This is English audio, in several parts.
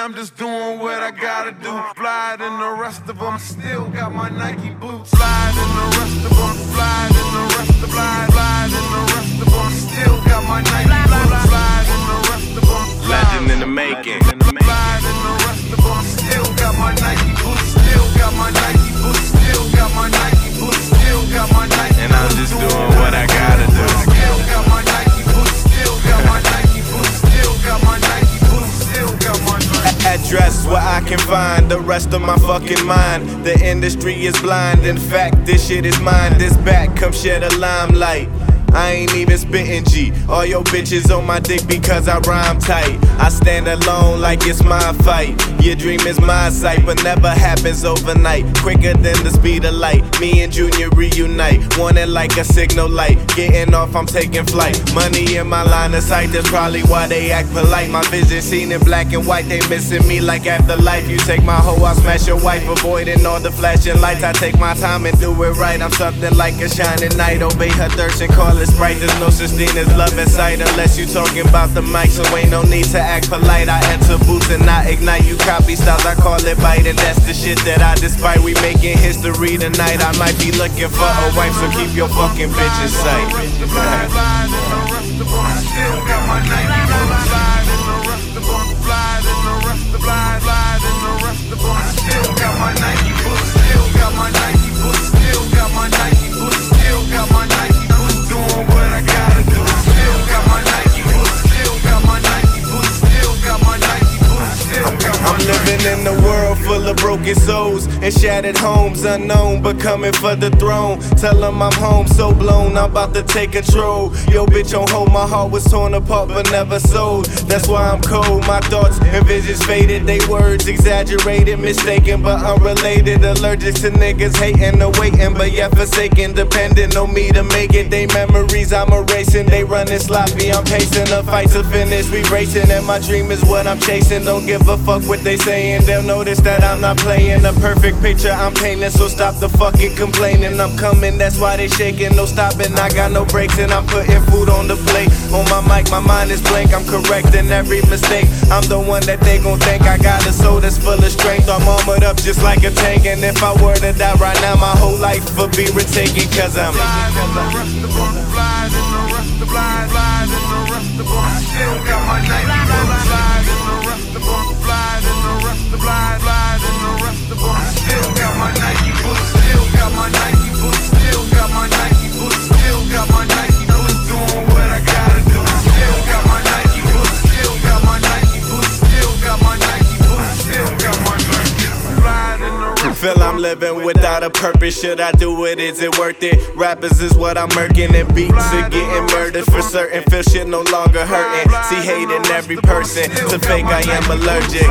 I'm just doing what I gotta do. Fly than the rest of them. Still got my Nike boots. Fly than the rest of them. Fly Address where I can find the rest of my fucking mind. The industry is blind. In fact, this shit is mine. This back, come share the limelight. I ain't even spitting G. All your bitches on my dick because I rhyme tight. I stand alone like it's my fight. Your dream is my sight, but never happens overnight. Quicker than the speed of light. Me and Junior reunite. Want it like a signal light. Getting off, I'm taking flight. Money in my line of sight, that's probably why they act polite. My vision seen in black and white, they missing me like afterlife. You take my hoe, I'll smash your wife, avoiding all the flashing lights. I take my time and do it right. I'm something like a shining light. Obey her thirst and call it sprite. There's no such thing as love in sight unless you talking about the mic. So ain't no need to act polite. I enter booths and I ignite. You copy styles, I call it bite, and that's the shit that I despite. We making history tonight. I might be looking for a wife, so keep your fucking bitch in sight. Of broken souls and shattered homes, unknown, but coming for the throne. Tell them I'm home, so blown, I'm about to take control. Yo, bitch, on hold, my heart was torn apart but never sold. That's why I'm cold. My thoughts and visions faded, they words exaggerated, mistaken, but unrelated. Allergic to niggas hating waiting, but yet forsaken, dependent on me to make it. They memories I'm erasing, they running sloppy. I'm pacing the fight to finish, we racing, and my dream is what I'm chasing. Don't give a fuck what they saying, they'll notice that I'm not playing a perfect picture. I'm painting, so stop the fucking complaining. I'm coming, that's why they shaking, no stopping. I got no brakes, and I'm putting food on the plate. On my mic, my mind is blank. I'm correcting every mistake. I'm the one that they gon' think I got a soul that's full of strength. I'm armored up just like a tank, and if I were to die right now, my whole life would be retaken. Cause I'm. Still got my boots. Feel I'm living without a purpose. Should I do it? Is it worth it? Rappers is what I'm murking, and beats are getting murdered for certain. Feel shit no longer hurting. See hate in every person. To fake, I am allergic.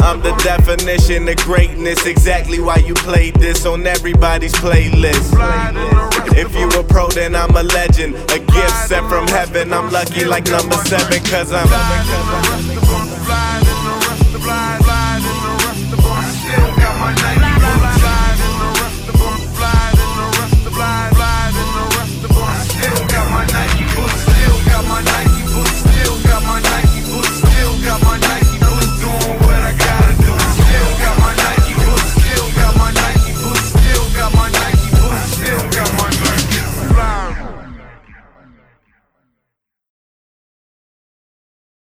I'm the definition of greatness. Exactly why you played this on everybody's playlist. If you a pro, then I'm a legend. A gift sent from heaven. I'm lucky like number seven, cause I'm.